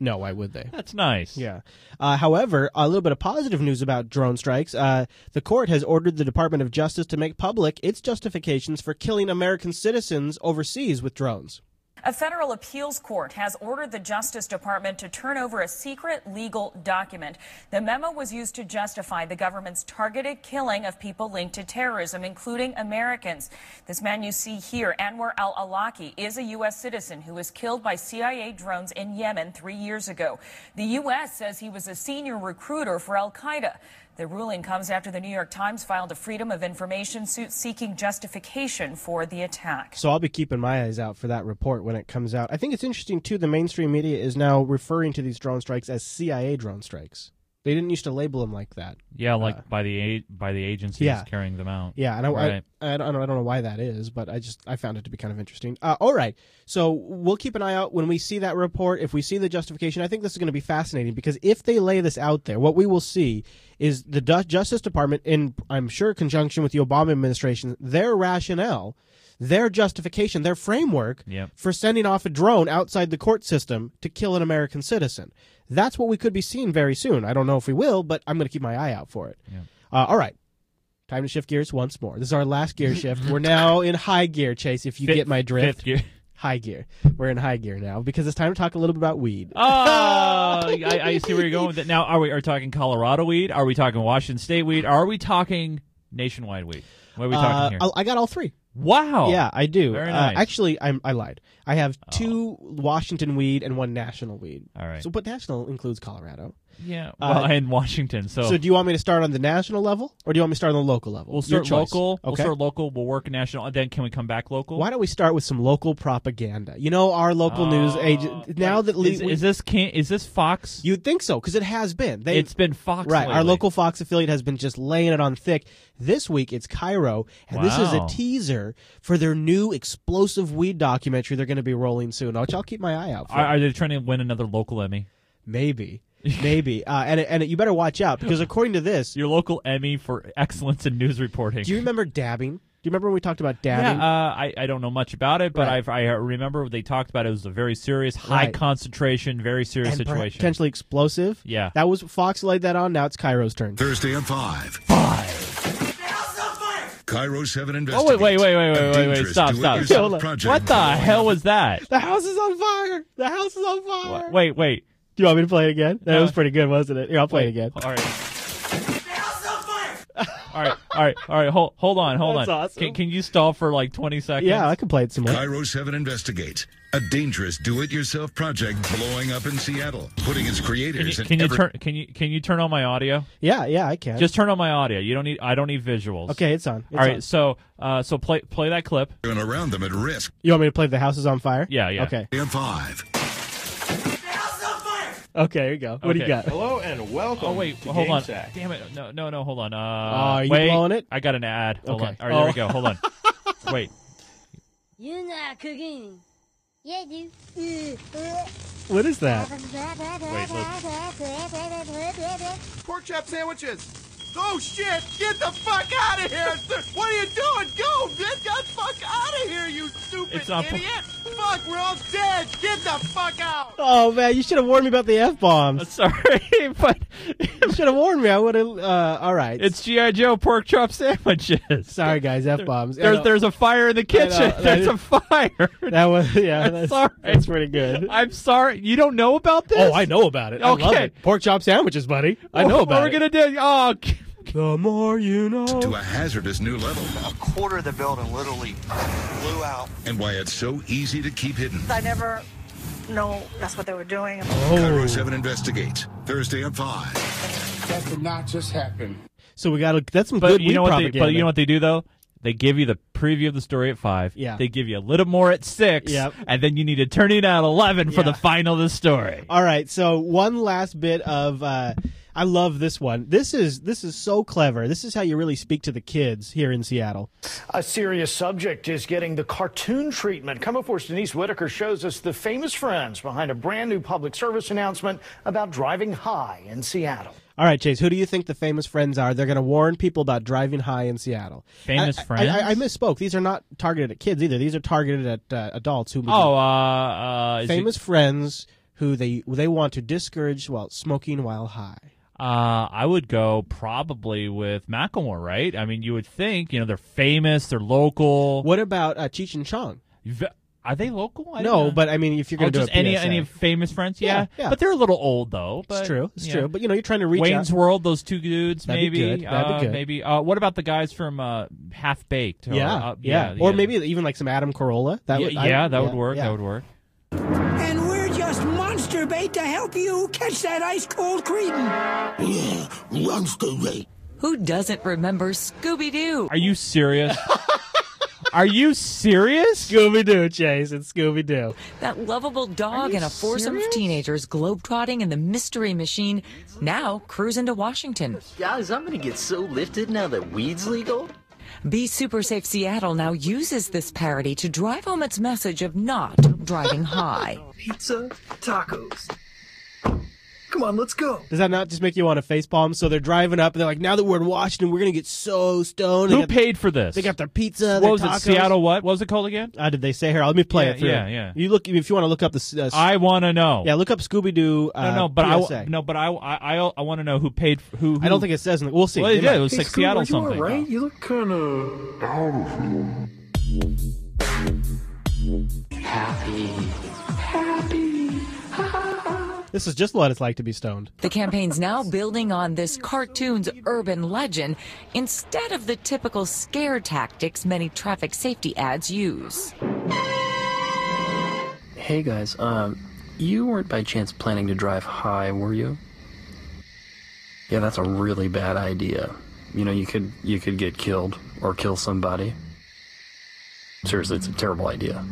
Speaker 1: No, why would they?
Speaker 4: That's nice.
Speaker 1: Yeah. Uh, however, a little bit of positive news about drone strikes. Uh, the court has ordered the Department of Justice to make public its justifications for killing American citizens overseas with drones.
Speaker 14: A federal appeals court has ordered the Justice Department to turn over a secret legal document. The memo was used to justify the government's targeted killing of people linked to terrorism, including Americans. This man you see here, Anwar al Awlaki, is a U.S. citizen who was killed by CIA drones in Yemen three years ago. The U.S. says he was a senior recruiter for Al Qaeda. The ruling comes after the New York Times filed a Freedom of Information suit seeking justification for the attack.
Speaker 1: So I'll be keeping my eyes out for that report when it comes out. I think it's interesting too. The mainstream media is now referring to these drone strikes as CIA drone strikes. They didn't used to label them like that.
Speaker 4: Yeah, like
Speaker 1: Uh,
Speaker 4: by the a- by the agencies
Speaker 1: yeah.
Speaker 4: carrying them out.
Speaker 1: Yeah, and I,
Speaker 4: right.
Speaker 1: I, I, don't, I don't know why that is, but I just I found it to be kind of interesting. Uh, all right, so we'll keep an eye out when we see that report. If we see the justification, I think this is going to be fascinating because if they lay this out there, what we will see is the Du- Justice Department, in I'm sure conjunction with the Obama administration, their rationale, their justification, their framework
Speaker 4: Yep.
Speaker 1: for sending off a drone outside the court system to kill an American citizen. That's what we could be seeing very soon. I don't know if we will, but I'm going to keep my eye out for it. Uh, all right. Time to shift gears once more. This is our last gear shift. We're now <laughs> in high gear, Chase, if you
Speaker 4: Fifth-
Speaker 1: get my drift.
Speaker 4: fifth gear.
Speaker 1: High gear. We're in high gear now because it's time to talk a little bit about weed.
Speaker 4: Oh, <laughs> I, I see where you're going with it. Now, are we are we talking Colorado weed? Are we talking Washington State weed? Are we talking nationwide weed? What are we talking
Speaker 1: Uh,
Speaker 4: here?
Speaker 1: I got all three.
Speaker 4: Wow.
Speaker 1: Yeah, I do.
Speaker 4: Very
Speaker 1: Uh,
Speaker 4: nice. Oh.
Speaker 1: actually, I'm, I lied. I have two Washington weed and one national weed.
Speaker 4: All right.
Speaker 1: So, but national includes Colorado.
Speaker 4: Yeah,
Speaker 1: Uh,
Speaker 4: in Washington. So,
Speaker 1: So, do you want me to start on the national level, or do you want me to start on the local level?
Speaker 4: we'll start
Speaker 1: choice.
Speaker 4: local. We'll start local. We'll work national. And then can we come back local?
Speaker 1: Why don't we start with some local propaganda? You know, our local news agent. Now that
Speaker 4: is,
Speaker 1: le-
Speaker 4: is this can is this Fox?
Speaker 1: You'd think so because it has been. They,
Speaker 4: It's been Fox
Speaker 1: right? Our local Fox affiliate has been just laying it on thick. This week it's KIRO, and this is a teaser for their new explosive weed documentary they're going to be rolling soon. Which I'll keep my eye out for.
Speaker 4: Are, are they trying to win another local Emmy?
Speaker 1: Maybe, <laughs> maybe, uh, and and you better watch out because according to this,
Speaker 4: Your local Emmy for excellence in news reporting.
Speaker 1: do you remember dabbing? Do you remember when we talked about
Speaker 4: Yeah,
Speaker 1: dabbing?
Speaker 4: uh, I, I don't know much about it, but
Speaker 1: Right.
Speaker 4: I I remember they talked about it was a very serious, high
Speaker 1: Right.
Speaker 4: concentration, very serious
Speaker 1: and
Speaker 4: situation.
Speaker 1: potentially explosive.
Speaker 4: Yeah.
Speaker 1: that was Fox laid that on. Now it's KIRO's turn.
Speaker 15: Thursday at 5. 5. Cairo 7
Speaker 4: Oh
Speaker 15: investigates.
Speaker 4: wait, wait, wait, wait,
Speaker 15: a
Speaker 4: wait, wait, wait!
Speaker 15: dangerous
Speaker 4: Stop, stop!
Speaker 15: do-it-yourself project
Speaker 4: What the hell was that?
Speaker 1: The house is on fire. The house is on fire.
Speaker 4: Wait, wait.
Speaker 1: Do you want me to play it again? That
Speaker 4: No.
Speaker 1: was pretty good, wasn't it? Here, I'll play it again. <laughs>
Speaker 4: All right. all right, all right, all right. Hold, hold on, hold
Speaker 1: That's
Speaker 4: on.
Speaker 1: awesome.
Speaker 4: Can, can you stall for like twenty seconds?
Speaker 1: Yeah, I can play it some more.
Speaker 15: KIRO 7 investigates a dangerous do-it-yourself project blowing up in Seattle, putting its
Speaker 4: Can
Speaker 15: creators
Speaker 4: you, can you
Speaker 15: every-
Speaker 4: turn? Can you can you turn on my audio?
Speaker 1: Yeah, yeah, I can.
Speaker 4: Just turn on my audio. You don't need. I don't need visuals.
Speaker 1: okay, it's on. It's
Speaker 4: All right.
Speaker 1: on.
Speaker 4: So uh, so play play that clip.
Speaker 15: and around them at risk.
Speaker 1: You want me to play The House is on Fire?
Speaker 4: Yeah, yeah.
Speaker 1: Okay.
Speaker 15: At 5.
Speaker 1: Okay, here you go. What do you
Speaker 4: Okay.
Speaker 1: got?
Speaker 16: Hello and welcome.
Speaker 4: Oh wait,
Speaker 16: to
Speaker 4: hold
Speaker 16: Game
Speaker 4: on.
Speaker 16: Sack.
Speaker 4: Damn it! No, no, no. Hold on. Uh,
Speaker 1: are you
Speaker 4: wait.
Speaker 1: blowing it?
Speaker 4: I got an ad. Hold
Speaker 1: Okay.
Speaker 4: on. All right, there
Speaker 1: Oh.
Speaker 4: we go. Hold on. <laughs> wait.
Speaker 17: You're not cooking. Yeah, dude.
Speaker 1: What is that?
Speaker 16: Pork chop sandwiches. Oh shit! Get the fuck out of here! What are you doing? Go! Get the fuck out of here, you stupid
Speaker 4: It's not por-
Speaker 16: idiot! Fuck, we're all dead! Get the fuck out!
Speaker 1: Oh man, you should have warned me about the f bombs.
Speaker 4: Sorry, <laughs> but
Speaker 1: you should have warned me. I would have. Uh, all right.
Speaker 4: it's GI Joe pork chop sandwiches.
Speaker 1: sorry, guys. F bombs.
Speaker 4: There's there's a fire in the kitchen. <laughs> There's a fire.
Speaker 1: that was yeah. That's,
Speaker 4: sorry.
Speaker 1: that's pretty good.
Speaker 4: I'm sorry. You don't know about this?
Speaker 1: Oh, I know about it. I love
Speaker 4: Okay.
Speaker 1: it. Pork chop sandwiches, buddy. I know
Speaker 4: What
Speaker 1: about
Speaker 4: we're
Speaker 1: it.
Speaker 4: gonna do? Oh, <laughs>
Speaker 1: The more you know.
Speaker 15: to a hazardous new level
Speaker 18: A quarter of the building literally blew out.
Speaker 15: and why it's so easy to keep hidden.
Speaker 19: I never know that's what they were doing.
Speaker 15: Oh. KIRO 7 investigates Thursday at 5.
Speaker 20: That did not just happen.
Speaker 1: So we got to. That's some
Speaker 4: but
Speaker 1: good
Speaker 4: you
Speaker 1: weed
Speaker 4: know what? They, but you know what they do though? They give you the preview of the story at five.
Speaker 1: Yeah.
Speaker 4: They give you a little more at six.
Speaker 1: Yep.
Speaker 4: And then you need to turn it at eleven for
Speaker 1: Yeah.
Speaker 4: the final of the story.
Speaker 1: All right, so one last bit of uh I love this one. This is this is so clever. This is how you really speak to the kids here in Seattle.
Speaker 21: A serious subject is getting the cartoon treatment. KOMO 4's Denise Whitaker shows us the famous friends behind a brand new public service announcement about driving high in Seattle.
Speaker 1: All right, Chase, who do you think the famous friends are? They're going to warn people about driving high in Seattle.
Speaker 4: Famous
Speaker 1: I- I-
Speaker 4: friends?
Speaker 1: I, I misspoke. These are not targeted at kids either. These are targeted at uh, adults who
Speaker 4: Oh, uh, uh, is it-
Speaker 1: famous friends who they they want to discourage well smoking while high.
Speaker 4: Uh, I would go probably with Macklemore, right? I mean, you would think, you know, they're famous, they're local.
Speaker 1: What about uh, Cheech and Chong?
Speaker 4: V- Are they local? I
Speaker 1: No,
Speaker 4: know.
Speaker 1: but I mean, if you're
Speaker 4: Oh,
Speaker 1: going to do
Speaker 4: just
Speaker 1: a
Speaker 4: any
Speaker 1: PSA.
Speaker 4: any famous friends,
Speaker 1: Yeah,
Speaker 4: yeah,
Speaker 1: yeah.
Speaker 4: But they're a little old though. But,
Speaker 1: It's true, it's
Speaker 4: yeah.
Speaker 1: true. But you know, you're trying to reach
Speaker 4: Wayne's
Speaker 1: out.
Speaker 4: World, those two dudes,
Speaker 1: That'd be
Speaker 4: maybe.
Speaker 1: good, that'd be
Speaker 4: uh,
Speaker 1: good.
Speaker 4: Maybe. Uh, what about the guys from uh, Half Baked?
Speaker 1: Yeah,
Speaker 4: uh,
Speaker 1: yeah, or maybe even like some Adam Carolla. That
Speaker 4: yeah,
Speaker 1: would, I-
Speaker 4: yeah, that would work.
Speaker 1: yeah.
Speaker 4: That would work.
Speaker 22: And we're just monster bait to help you catch that ice cold cretin. Yeah, monster bait.
Speaker 23: Who doesn't remember Scooby Doo?
Speaker 4: Are you serious? <laughs> Are you serious?
Speaker 1: Scooby Doo, Chase. It's Scooby Doo.
Speaker 23: That lovable dog and a foursome serious? of teenagers globetrotting in the Mystery Machine, now cruising to Washington.
Speaker 24: Guys, I'm gonna get so lifted now that weed's legal.
Speaker 23: Be Super Safe Seattle now uses this parody to drive home its message of not driving high.
Speaker 24: Pizza, tacos,
Speaker 25: Come on, let's go.
Speaker 1: Does that not just make you want to facepalm? So they're driving up and they're like, now that we're in Washington, we're going to get so stoned.
Speaker 4: Who
Speaker 1: got-
Speaker 4: paid for this?
Speaker 1: They got their pizza.
Speaker 4: What
Speaker 1: their
Speaker 4: was it? Seattle what? What was it called again?
Speaker 1: Uh, did they say here? Let me play
Speaker 4: Yeah,
Speaker 1: it through.
Speaker 4: yeah, yeah.
Speaker 1: You look if you want to look up the. Uh,
Speaker 4: I want to know.
Speaker 1: Yeah, look up Scooby Doo. Uh,
Speaker 4: no, no, but
Speaker 1: PSA.
Speaker 4: I no, but I I I, I want to know who paid for, who, who.
Speaker 1: I don't think it says. In the, we'll see.
Speaker 4: Well,
Speaker 1: They
Speaker 4: it did.
Speaker 1: might-
Speaker 4: It was
Speaker 25: Hey,
Speaker 4: like
Speaker 25: Scooby,
Speaker 4: Seattle
Speaker 25: you
Speaker 4: something.
Speaker 25: all right? You look kind of out of
Speaker 22: Happy. Happy.
Speaker 1: This is just what it's like to be stoned.
Speaker 23: The campaign's now building on this cartoon's urban legend instead of the typical scare tactics many traffic safety ads use.
Speaker 26: Hey guys, um, you weren't by chance planning to drive high, were you? Yeah, that's a really bad idea. You know, you could you could get killed or kill somebody. Seriously, it's a terrible idea.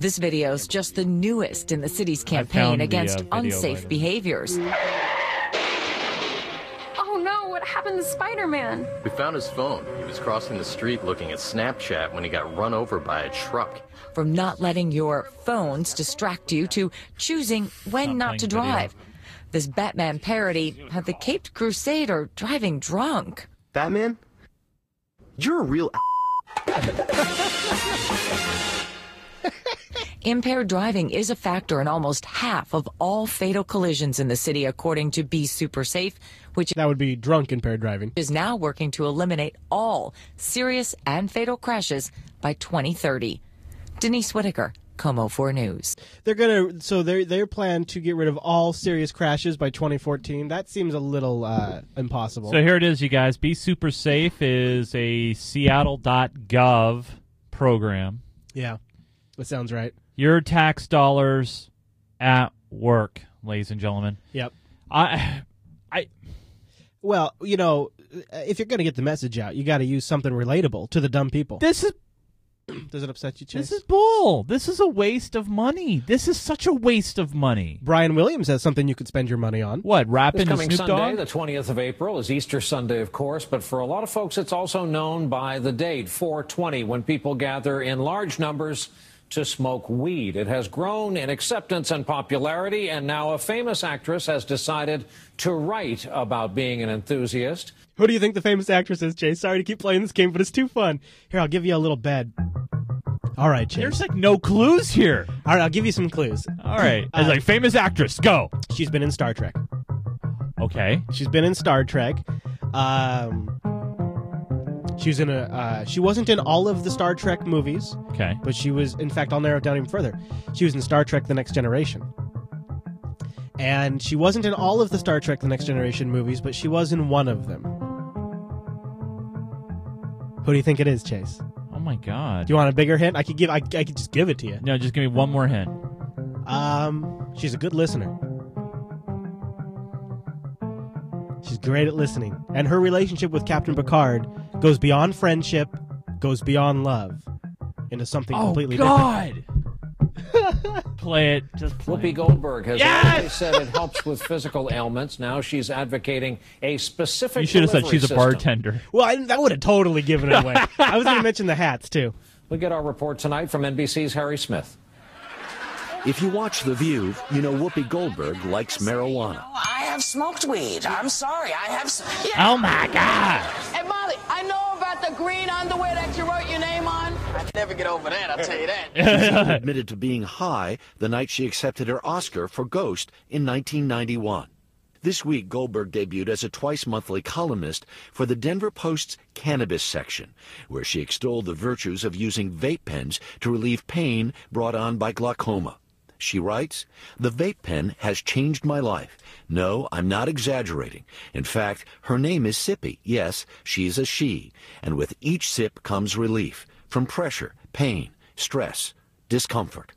Speaker 23: This video is just the newest in the city's
Speaker 26: found
Speaker 23: campaign
Speaker 26: the,
Speaker 23: against
Speaker 26: uh,
Speaker 23: unsafe behaviors.
Speaker 27: Oh no, what happened to Spider Man?
Speaker 28: We found his phone. He was crossing the street looking at Snapchat when he got run over by a truck.
Speaker 23: From not letting your phones distract you to choosing when not, to
Speaker 28: playing video.
Speaker 23: drive. This Batman parody had the Caped Crusader driving drunk.
Speaker 25: Batman? You're a real. <laughs>
Speaker 23: Impaired driving is a factor in almost half of all fatal collisions in the city, according to Be Super Safe, which
Speaker 1: that would be drunk impaired driving.
Speaker 23: Is now working to eliminate all serious and fatal crashes by 2030. Denise Whitaker, KOMO 4 News.
Speaker 1: They're gonna. So they they plan to get rid of all serious crashes by 2014. That seems a little uh, impossible.
Speaker 4: So here it is, you guys. Be Super Safe is a Seattle.gov program.
Speaker 1: Yeah, that sounds right.
Speaker 4: Your tax dollars at work, ladies and gentlemen.
Speaker 1: Yep.
Speaker 4: I, I,
Speaker 1: Well, you know, if you're going to get the message out, you got to use something relatable to the dumb people.
Speaker 4: This is.
Speaker 1: Does it upset you, Chase?
Speaker 4: This is bull. This is a waste of money. This is such a waste of money.
Speaker 1: Brian Williams has something you could spend your money on.
Speaker 4: What rapping
Speaker 29: This coming
Speaker 4: Snoop
Speaker 29: Sunday,
Speaker 4: Dogg?
Speaker 29: the 20th of April, is Easter Sunday, of course, but for a lot of folks, it's also known by the date 420, when people gather in large numbers to smoke weed. It has grown in acceptance and popularity, and now a famous actress has decided to write about being an enthusiast.
Speaker 1: Who do you think the famous actress is, Jay? Sorry to keep playing this game, but it's too fun. Here, I'll give you a little bed. All right, Chase.
Speaker 4: There's like no clues here.
Speaker 1: All right, I'll give you some clues.
Speaker 4: All right. It's like famous actress. Go.
Speaker 1: She's been in Star Trek.
Speaker 4: Okay.
Speaker 1: She's been in Star Trek. Um, she was in a. Uh, she wasn't in all of the Star Trek movies.
Speaker 4: Okay.
Speaker 1: But she was. In fact, I'll narrow it down even further. She was in Star Trek: The Next Generation. And she wasn't in all of the Star Trek: The Next Generation movies, but she was in one of them. Who do you think it is, Chase?
Speaker 4: Oh my God.
Speaker 1: Do you want a bigger hint? I could give. I, I could just give it to you.
Speaker 4: No, just give me one more hint.
Speaker 1: Um, she's a good listener. She's great at listening, and her relationship with Captain Picard goes beyond friendship, goes beyond love, into something completely different.
Speaker 4: Oh
Speaker 1: completely
Speaker 4: God. <laughs> play it. Just play
Speaker 29: Whoopi
Speaker 4: it.
Speaker 29: Goldberg has
Speaker 4: Yes!
Speaker 29: said it helps with physical ailments. Now she's advocating a specific.
Speaker 4: You should have said
Speaker 29: delivery
Speaker 4: she's a bartender.
Speaker 1: Well, I, that would have totally given it away. I was going to mention the hats too.
Speaker 29: We get our report tonight from NBC's Harry Smith.
Speaker 30: If you watch The View, you know Whoopi Goldberg likes marijuana.
Speaker 31: Oh, I have smoked weed. I'm sorry. I have. Yeah.
Speaker 4: Oh my God.
Speaker 32: Hey, I know about the green underwear that you wrote your name on.
Speaker 31: I never get over that. I'll tell you that.
Speaker 30: She <laughs> admitted to being high the night she accepted her Oscar for Ghost in 1991. This week, Goldberg debuted as a twice monthly columnist for the Denver Post's cannabis section, where she extolled the virtues of using vape pens to relieve pain brought on by glaucoma. She writes, The vape pen has changed my life. No, I'm not exaggerating. In fact, her name is Sippy. Yes, she's a she. And with each sip comes relief from pressure, pain, stress, discomfort.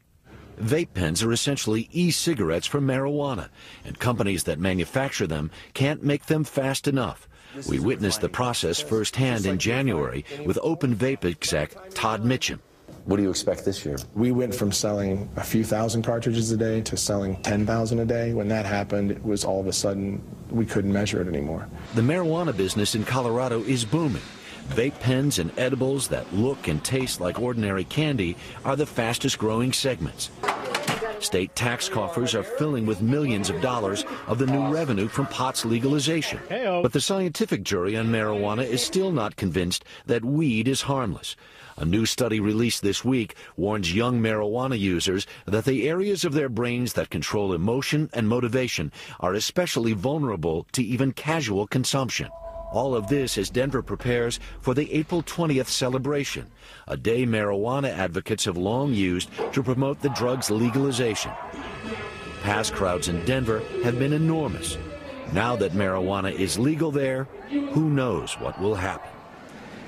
Speaker 30: Vape pens are essentially e-cigarettes for marijuana, and companies that manufacture them can't make them fast enough. We witnessed the process firsthand in January with Open Vape exec Todd Mitchem.
Speaker 33: What do you expect this year? We went from selling a few thousand cartridges a day to selling 10,000 a day. When that happened, it was all of a sudden we couldn't measure it anymore.
Speaker 30: The marijuana business in Colorado is booming. Vape pens and edibles that look and taste like ordinary candy are the fastest growing segments. State tax coffers are filling with millions of dollars of the new revenue from pot's legalization. But the scientific jury on marijuana is still not convinced that weed is harmless. A new study released this week warns young marijuana users that the areas of their brains that control emotion and motivation are especially vulnerable to even casual consumption. All of this as Denver prepares for the April 20th celebration, a day marijuana advocates have long used to promote the drug's legalization. Past crowds in Denver have been enormous. Now that marijuana is legal there, who knows what will happen?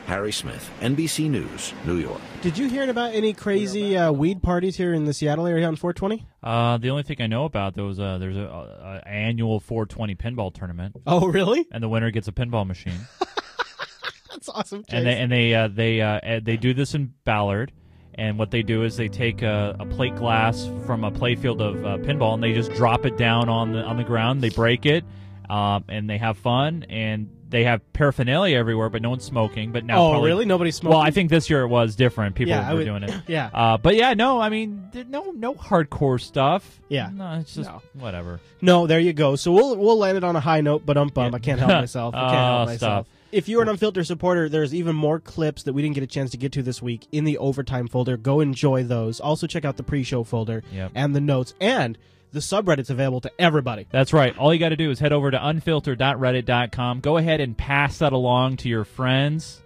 Speaker 30: Harry Smith, NBC News, New York.
Speaker 1: Did you hear about any crazy uh, weed parties here in the Seattle area on 420?
Speaker 4: Uh, the only thing I know about those, uh, there's a, a, a annual 420 pinball tournament.
Speaker 1: Oh, really?
Speaker 4: And the winner gets a pinball machine. <laughs>
Speaker 1: That's awesome.
Speaker 4: and they and they uh, they uh, uh, they do this in Ballard. And what they do is they take a, a plate glass from a playfield of uh, pinball and they just drop it down on the on the ground. They break it, um, and they have fun. And they have paraphernalia everywhere, but no one's smoking. But now,
Speaker 1: Oh,
Speaker 4: probably-
Speaker 1: really? Nobody's smoking?
Speaker 4: Well, I think this year it was different. People
Speaker 1: Yeah,
Speaker 4: were
Speaker 1: would-
Speaker 4: doing it. <laughs>
Speaker 1: yeah.
Speaker 4: Uh, but yeah, no, I mean, no, no hardcore stuff.
Speaker 1: Yeah.
Speaker 4: no, it's just
Speaker 1: No.
Speaker 4: whatever.
Speaker 1: No, there you go. So we'll we'll land it on a high note, but um bum. I can't help myself. I <laughs> can't help myself.
Speaker 4: stop.
Speaker 1: If you're an unfiltered supporter, there's even more clips that we didn't get a chance to get to this week in the overtime folder. Go enjoy those. Also check out the pre-show folder
Speaker 4: Yep.
Speaker 1: and the notes and the subreddit's available to everybody.
Speaker 4: That's right. All you got to do is head over to unfiltered.reddit.com. Go ahead and pass that along to your friends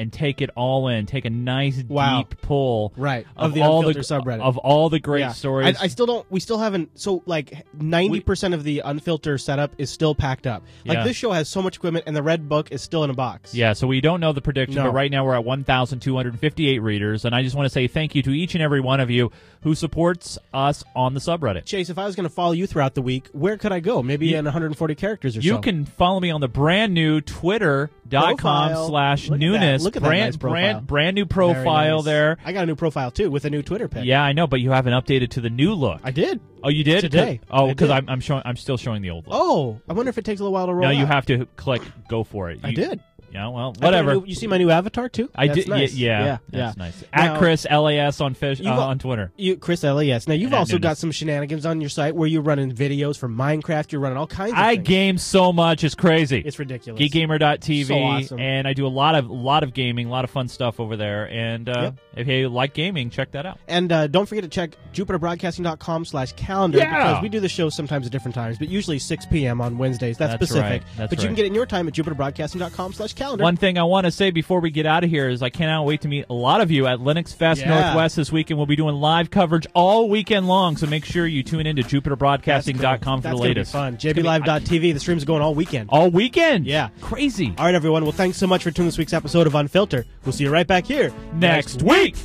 Speaker 4: and take it all in. Take a nice
Speaker 1: Wow.
Speaker 4: deep pull
Speaker 1: Right,
Speaker 4: of,
Speaker 1: of the
Speaker 4: all the
Speaker 1: subreddit.
Speaker 4: of all the great
Speaker 1: Yeah.
Speaker 4: stories.
Speaker 1: I, I still don't. We still haven't. So like ninety percent of the unfiltered setup is still packed up. Like
Speaker 4: Yeah.
Speaker 1: this show has so much equipment, and the red book is still in a box.
Speaker 4: Yeah, so we don't know the prediction,
Speaker 1: No.
Speaker 4: but right now we're at 1,258 readers, and I just want to say thank you to each and every one of you who supports us on the subreddit.
Speaker 1: Chase, if I was going to follow you throughout the week, where could I go? Maybe
Speaker 4: You-
Speaker 1: in 140 characters or something.
Speaker 4: You
Speaker 1: so.
Speaker 4: can follow me on the brand new twitter.com
Speaker 1: com
Speaker 4: slash
Speaker 1: Look at
Speaker 4: newness.
Speaker 1: Look at that
Speaker 4: brand,
Speaker 1: nice profile.
Speaker 4: brand, brand new profile
Speaker 1: nice.
Speaker 4: there.
Speaker 1: I got a new profile too with a new Twitter pic.
Speaker 4: Yeah, I know, but you haven't updated to the new look.
Speaker 1: I did.
Speaker 4: Oh, you did
Speaker 1: Today.
Speaker 4: Oh, because. I'm I'm showing I'm still showing the old look.
Speaker 1: Oh, I wonder if it takes a little while to roll.
Speaker 4: no, you have to click go for it.
Speaker 1: I did.
Speaker 4: Yeah, well,
Speaker 1: I put a
Speaker 4: whatever.
Speaker 1: new- you see my new avatar too?
Speaker 4: I did.
Speaker 1: Nice.
Speaker 4: Yeah, yeah,
Speaker 1: yeah,
Speaker 4: that's
Speaker 1: yeah.
Speaker 4: nice.
Speaker 1: Now-
Speaker 4: At Chris Las on fish uh, on Twitter.
Speaker 1: You, Chris Las. Now you've
Speaker 4: And
Speaker 1: also got some shenanigans on your site where you're running videos for Minecraft. You're running all kinds. of
Speaker 4: I
Speaker 1: things.
Speaker 4: game so much, it's crazy.
Speaker 1: It's ridiculous.
Speaker 4: Geekgamer.tv,
Speaker 1: So awesome.
Speaker 4: and I do a lot of lot of gaming, a lot of fun stuff over there. And uh,
Speaker 1: Yep.
Speaker 4: if you like gaming, check that out.
Speaker 1: And uh, don't forget to check jupiterbroadcasting.com slash calendar
Speaker 4: Yeah.
Speaker 1: because we do the show sometimes at different times, but usually 6 p.m. on Wednesdays. That's,
Speaker 4: That's
Speaker 1: specific.
Speaker 4: right. That's
Speaker 1: but you can get it in your time at jupiterbroadcasting.com slash calendar.
Speaker 4: One thing I want to say before we get out of here is I cannot wait to meet a lot of you at Linux Fest
Speaker 1: Yeah.
Speaker 4: Northwest this weekend. We'll be doing live coverage all weekend long, so make sure you tune in to jupiterbroadcasting.com for
Speaker 1: That's
Speaker 4: the latest.
Speaker 1: Be fun.
Speaker 4: It's gonna be-
Speaker 1: JBLive.tv. The stream's going all weekend.
Speaker 4: All weekend?
Speaker 1: Yeah.
Speaker 4: Crazy.
Speaker 1: All right, everyone. Well, thanks so much for tuning this week's episode of Unfilter. We'll see you right back here
Speaker 4: Next week.